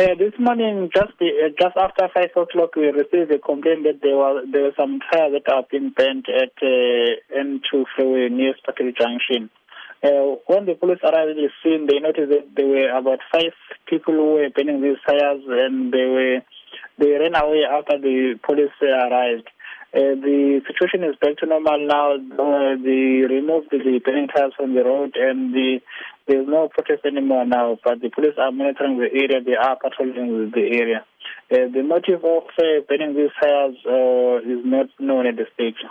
Uh, this morning, just uh, just after five o'clock, we received a complaint that there was there were some tires that are being burnt at uh, N2 freeway near Spaghetti Junction. Uh, when the police arrived at the scene, they noticed that there were about five people who were burning these tires, and they were they ran away after the police arrived. Uh, the situation is back to normal now. Uh, they removed the burning tires from the road, and the there's no protest anymore now, but the police are monitoring the area. They are patrolling the area. Uh, the motive of uh, burning these fires uh, is not known at this stage.